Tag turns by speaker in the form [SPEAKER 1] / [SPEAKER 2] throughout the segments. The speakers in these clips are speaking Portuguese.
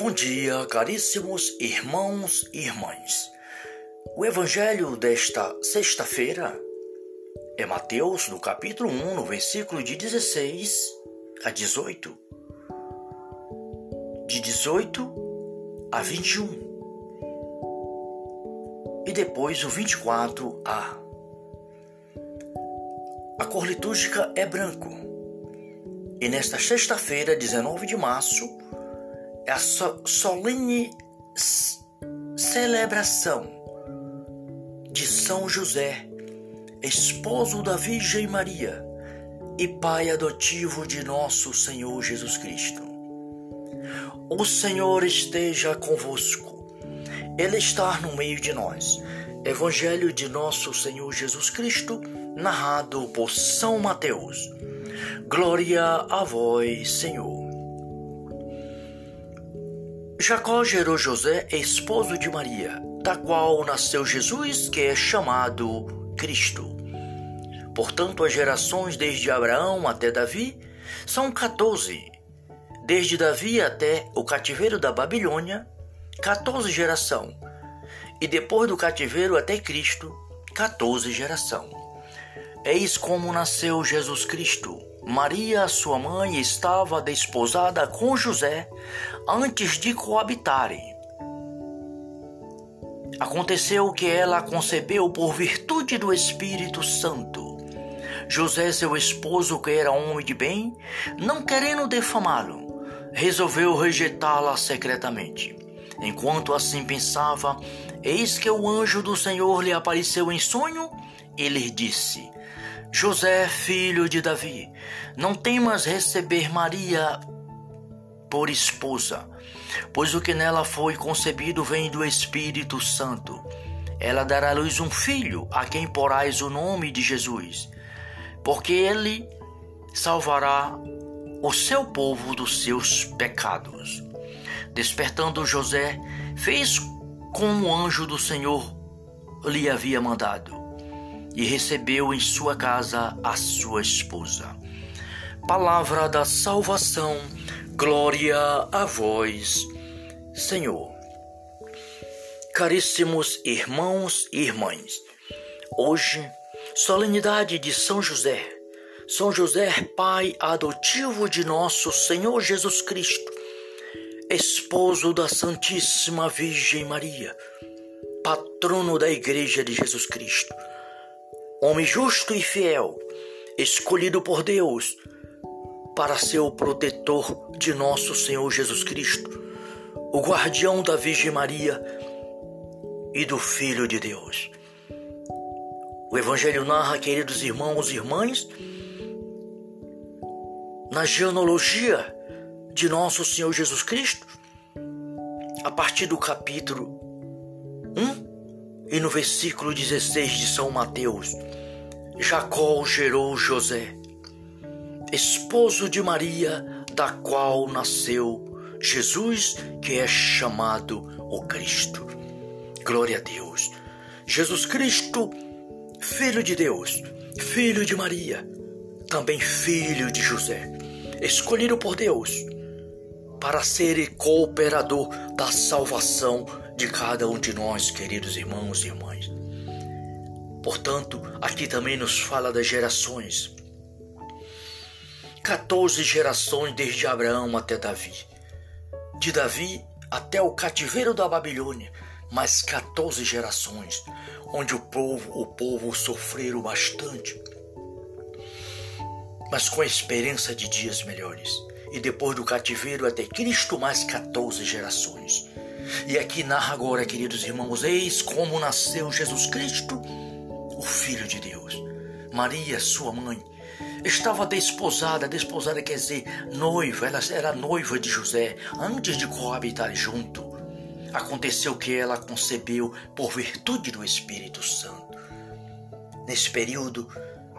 [SPEAKER 1] Bom dia, caríssimos irmãos e irmãs. O evangelho desta sexta-feira é Mateus, no capítulo 1, no versículo de 16 a 18. De 18 a 21. E depois o 24a. A cor litúrgica é branco. E nesta sexta-feira, 19 de março, a solene celebração de São José, esposo da Virgem Maria e pai adotivo de nosso Senhor Jesus Cristo. O Senhor esteja convosco, Ele está no meio de nós. Evangelho de nosso Senhor Jesus Cristo, narrado por São Mateus. Glória a vós, Senhor. Jacó gerou José, esposo de Maria, da qual nasceu Jesus, que é chamado Cristo. Portanto, as gerações desde Abraão até Davi são 14. Desde Davi até o cativeiro da Babilônia, 14 geração. E depois do cativeiro até Cristo, 14 geração. Eis como nasceu Jesus Cristo Maria, sua mãe, estava desposada com José antes de coabitarem. Aconteceu que ela concebeu por virtude do Espírito Santo. José, seu esposo, que era homem de bem, não querendo defamá-lo, resolveu rejeitá-la secretamente. Enquanto assim pensava, eis que o anjo do Senhor lhe apareceu em sonho e lhe disse: José, filho de Davi, não temas receber Maria por esposa, pois o que nela foi concebido vem do Espírito Santo. Ela dará à luz um filho, a quem porás o nome de Jesus, porque ele salvará o seu povo dos seus pecados. Despertando José, fez como o anjo do Senhor lhe havia mandado e recebeu em sua casa a sua esposa. Palavra da salvação, glória a vós, Senhor. Caríssimos irmãos e irmãs, hoje, solenidade de São José. São José, pai adotivo de nosso Senhor Jesus Cristo, esposo da Santíssima Virgem Maria, patrono da Igreja de Jesus Cristo homem justo e fiel, escolhido por Deus para ser o protetor de nosso Senhor Jesus Cristo, o guardião da Virgem Maria e do Filho de Deus. O Evangelho narra, queridos irmãos e irmãs, na genealogia de nosso Senhor Jesus Cristo, a partir do capítulo 1 e no versículo 16 de São Mateus, Jacó gerou José, esposo de Maria, da qual nasceu Jesus, que é chamado o Cristo. Glória a Deus. Jesus Cristo, Filho de Deus, Filho de Maria, também filho de José, escolhido por Deus para ser cooperador da salvação de cada um de nós, queridos irmãos e irmãs. Portanto, aqui também nos fala das gerações. 14 gerações desde Abraão até Davi. De Davi até o cativeiro da Babilônia, mais 14 gerações, onde o povo, o povo sofreram bastante, mas com a esperança de dias melhores. E depois do cativeiro até Cristo, mais 14 gerações. E aqui narra agora, queridos irmãos, eis como nasceu Jesus Cristo, o Filho de Deus. Maria, sua mãe, estava desposada, desposada quer dizer noiva, ela era noiva de José antes de coabitar junto. Aconteceu que ela concebeu por virtude do Espírito Santo. Nesse período,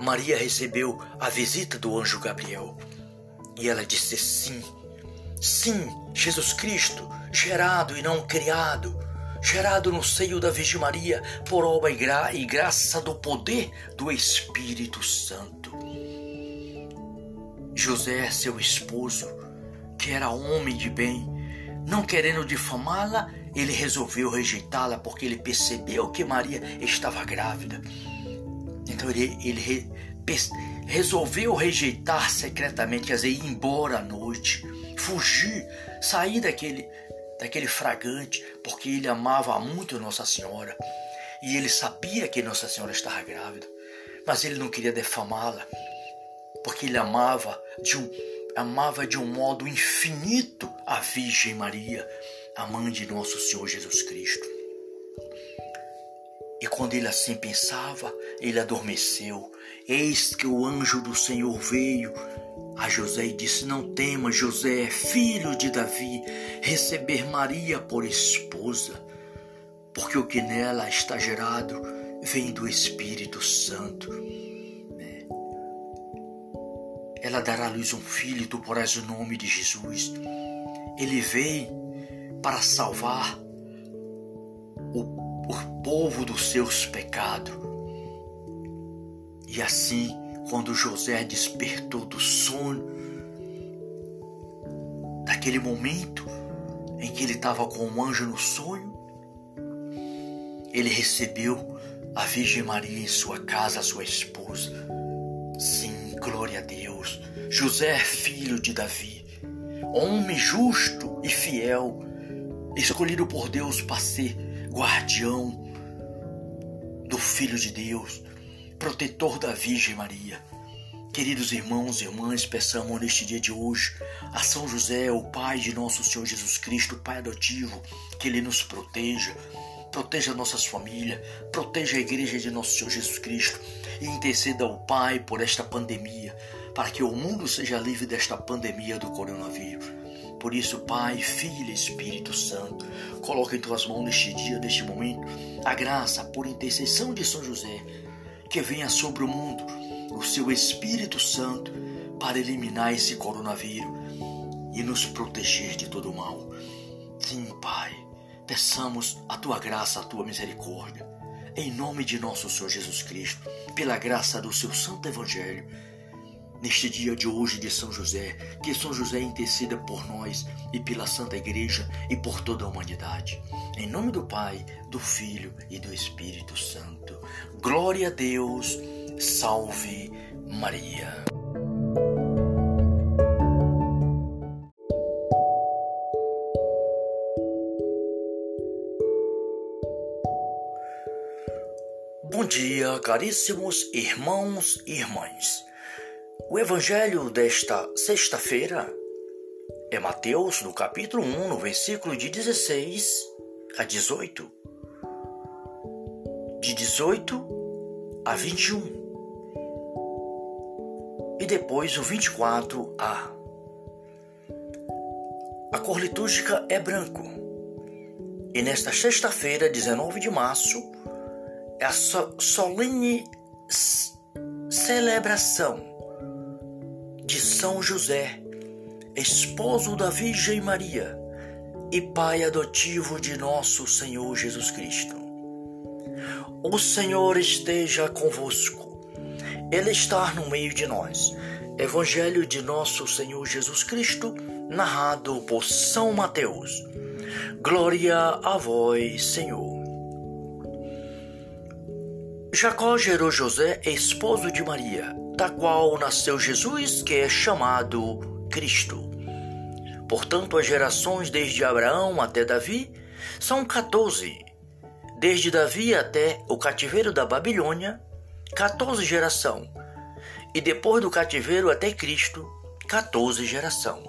[SPEAKER 1] Maria recebeu a visita do anjo Gabriel e ela disse sim Sim, Jesus Cristo, gerado e não criado, gerado no seio da Virgem Maria por obra e, gra e graça do poder do Espírito Santo. José, seu esposo, que era homem de bem, não querendo difamá-la, ele resolveu rejeitá-la porque ele percebeu que Maria estava grávida. Então ele, ele re, resolveu rejeitar secretamente, quer dizer, ir embora à noite, fugir, sair daquele, daquele fragante, porque ele amava muito Nossa Senhora e ele sabia que Nossa Senhora estava grávida, mas ele não queria defamá-la, porque ele amava de um amava de um modo infinito a Virgem Maria, a mãe de nosso Senhor Jesus Cristo. E quando ele assim pensava, ele adormeceu. Eis que o anjo do Senhor veio a José e disse: Não tema, José, filho de Davi, receber Maria por esposa, porque o que nela está gerado vem do Espírito Santo. É. Ela dará à luz um filho e tu porás o nome de Jesus. Ele vem para salvar o, o povo dos seus pecados. E assim, quando José despertou do sono, daquele momento em que ele estava com um anjo no sonho, ele recebeu a Virgem Maria em sua casa, sua esposa. Sim, glória a Deus. José, filho de Davi, homem justo e fiel, escolhido por Deus para ser guardião do Filho de Deus, protetor da Virgem Maria. Queridos irmãos e irmãs, peçamos neste dia de hoje a São José, o Pai de nosso Senhor Jesus Cristo, Pai adotivo, que Ele nos proteja, proteja nossas famílias, proteja a igreja de nosso Senhor Jesus Cristo e interceda ao Pai por esta pandemia, para que o mundo seja livre desta pandemia do coronavírus. Por isso, Pai, Filho e Espírito Santo, coloque em tuas mãos neste dia, neste momento, a graça por intercessão de São José, que venha sobre o mundo o seu Espírito Santo para eliminar esse coronavírus e nos proteger de todo mal. Sim, Pai, peçamos a tua graça, a tua misericórdia. Em nome de nosso Senhor Jesus Cristo, pela graça do seu Santo Evangelho, neste dia de hoje de São José, que São José interceda por nós e pela Santa Igreja e por toda a humanidade. Em nome do Pai, do Filho e do Espírito Santo. Glória a Deus. Salve Maria. Bom dia, caríssimos irmãos e irmãs. O evangelho desta sexta-feira é Mateus, no capítulo 1, no versículo de 16 a 18. De 18 a 21. E depois o 24a. A cor litúrgica é branco. E nesta sexta-feira, 19 de março, é a solene celebração de São José, esposo da Virgem Maria e pai adotivo de nosso Senhor Jesus Cristo. O Senhor esteja convosco, Ele está no meio de nós. Evangelho de nosso Senhor Jesus Cristo, narrado por São Mateus. Glória a vós, Senhor. Jacó gerou José, esposo de Maria da qual nasceu Jesus, que é chamado Cristo. Portanto, as gerações desde Abraão até Davi são 14. Desde Davi até o cativeiro da Babilônia, 14 geração. E depois do cativeiro até Cristo, 14 geração.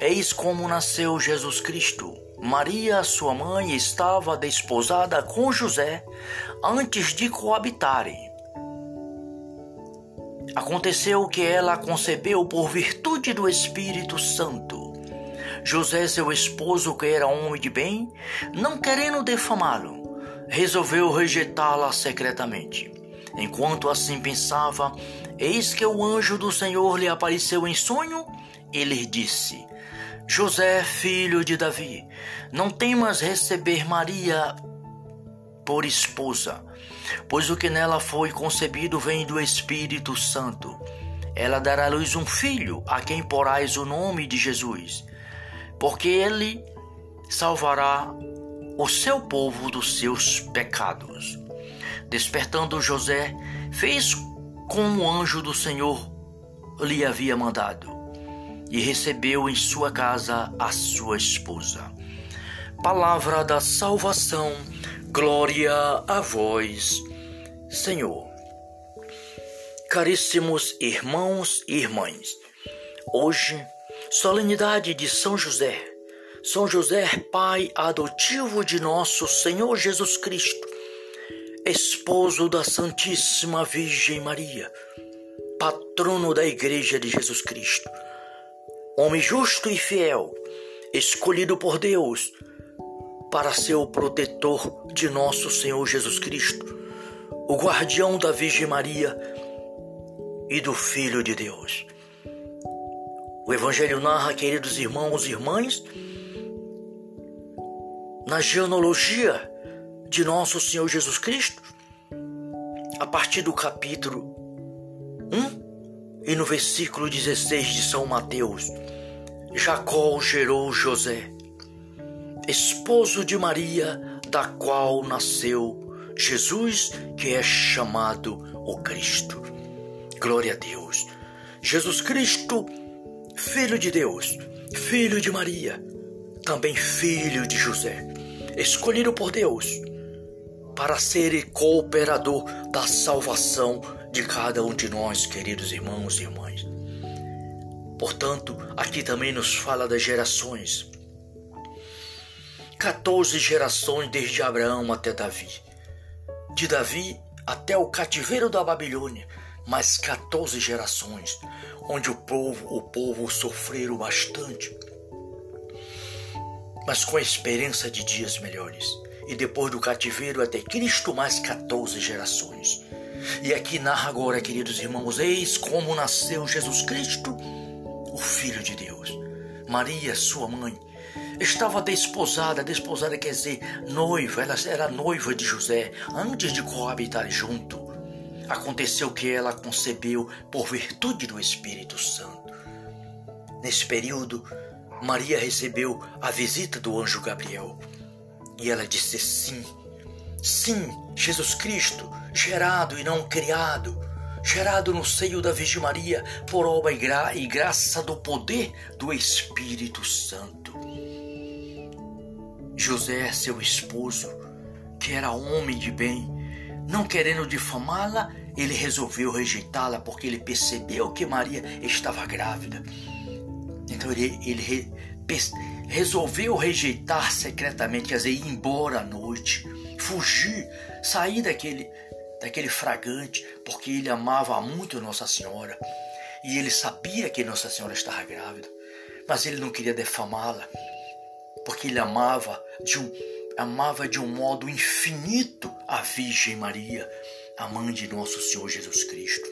[SPEAKER 1] Eis como nasceu Jesus Cristo. Maria, sua mãe, estava desposada com José antes de coabitarem. Aconteceu que ela concebeu por virtude do Espírito Santo. José, seu esposo, que era homem de bem, não querendo defamá-lo, resolveu rejeitá-la secretamente. Enquanto assim pensava, eis que o anjo do Senhor lhe apareceu em sonho e lhe disse: José, filho de Davi, não temas receber Maria por esposa, pois o que nela foi concebido vem do Espírito Santo. Ela dará à luz um filho, a quem porás o nome de Jesus, porque ele salvará o seu povo dos seus pecados. Despertando José, fez como o anjo do Senhor lhe havia mandado e recebeu em sua casa a sua esposa. Palavra da salvação, glória a vós, Senhor. Caríssimos irmãos e irmãs, hoje, solenidade de São José. São José, pai adotivo de nosso Senhor Jesus Cristo, esposo da Santíssima Virgem Maria, patrono da Igreja de Jesus Cristo, homem justo e fiel, escolhido por Deus para ser o protetor de nosso Senhor Jesus Cristo, o guardião da Virgem Maria e do Filho de Deus. O Evangelho narra, queridos irmãos e irmãs, na genealogia de nosso Senhor Jesus Cristo, a partir do capítulo 1 e no versículo 16 de São Mateus, Jacó gerou José, esposo de Maria, da qual nasceu Jesus, que é chamado o Cristo. Glória a Deus. Jesus Cristo, Filho de Deus, Filho de Maria, também Filho de José escolhido por Deus para ser cooperador da salvação de cada um de nós, queridos irmãos e irmãs. Portanto, aqui também nos fala das gerações. 14 gerações desde Abraão até Davi. De Davi até o cativeiro da Babilônia, mais 14 gerações, onde o povo, o povo sofreram bastante mas com a esperança de dias melhores. E depois do cativeiro até Cristo, mais 14 gerações. E aqui narra agora, queridos irmãos, eis como nasceu Jesus Cristo, o Filho de Deus. Maria, sua mãe, estava desposada, desposada quer dizer noiva, ela era noiva de José, antes de coabitar junto. Aconteceu que ela concebeu por virtude do Espírito Santo. Nesse período, Maria recebeu a visita do anjo Gabriel e ela disse sim. Sim, Jesus Cristo, gerado e não criado, gerado no seio da Virgem Maria por obra e, gra e graça do poder do Espírito Santo. José, seu esposo, que era homem de bem, não querendo difamá-la, ele resolveu rejeitá-la porque ele percebeu que Maria estava grávida então ele, ele re, resolveu rejeitar secretamente, quer dizer, ir embora à noite, fugir, sair daquele, daquele fragante, porque ele amava muito Nossa Senhora e ele sabia que Nossa Senhora estava grávida, mas ele não queria defamá-la, porque ele amava de um amava de um modo infinito a Virgem Maria, a mãe de nosso Senhor Jesus Cristo.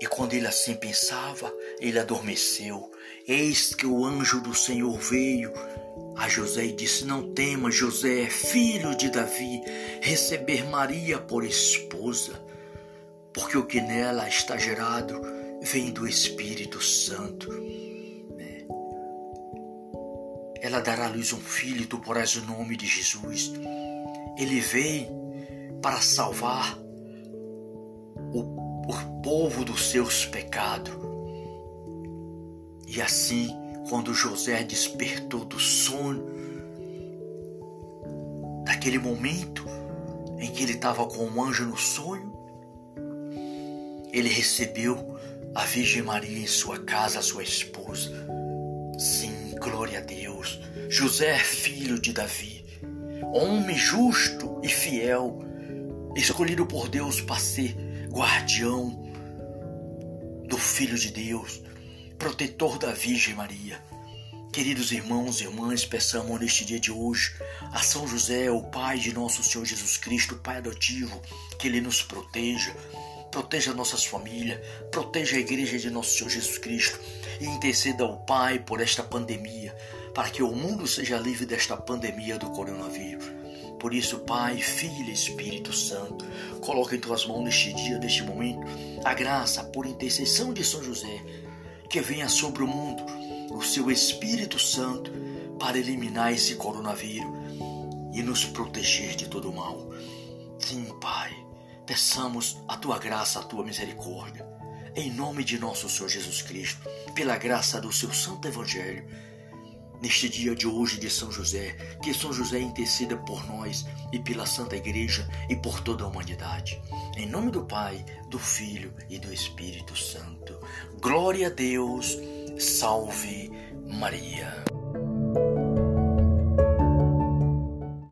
[SPEAKER 1] E quando ele assim pensava, ele adormeceu. Eis que o anjo do Senhor veio a José e disse: Não tema, José, filho de Davi, receber Maria por esposa, porque o que nela está gerado vem do Espírito Santo. É. Ela dará à luz um filho e tu porás o nome de Jesus. Ele vem para salvar o povo dos seus pecados. E assim, quando José despertou do sono, daquele momento em que ele estava com um anjo no sonho, ele recebeu a Virgem Maria em sua casa, sua esposa. Sim, glória a Deus. José, filho de Davi, homem justo e fiel, escolhido por Deus para ser guardião do Filho de Deus, protetor da Virgem Maria. Queridos irmãos e irmãs, peçamos neste dia de hoje a São José, o Pai de nosso Senhor Jesus Cristo, Pai adotivo, que Ele nos proteja, proteja nossas famílias, proteja a igreja de nosso Senhor Jesus Cristo e interceda ao Pai por esta pandemia, para que o mundo seja livre desta pandemia do coronavírus. Por isso, Pai, Filho e Espírito Santo, coloca em tuas mãos neste dia, neste momento, a graça por intercessão de São José, que venha sobre o mundo o seu Espírito Santo para eliminar esse coronavírus e nos proteger de todo mal. Sim, Pai, peçamos a tua graça, a tua misericórdia. Em nome de nosso Senhor Jesus Cristo, pela graça do seu santo evangelho, neste dia de hoje de São José, que São José interceda por nós e pela Santa Igreja e por toda a humanidade. Em nome do Pai, do Filho e do Espírito Santo. Glória a Deus. Salve Maria.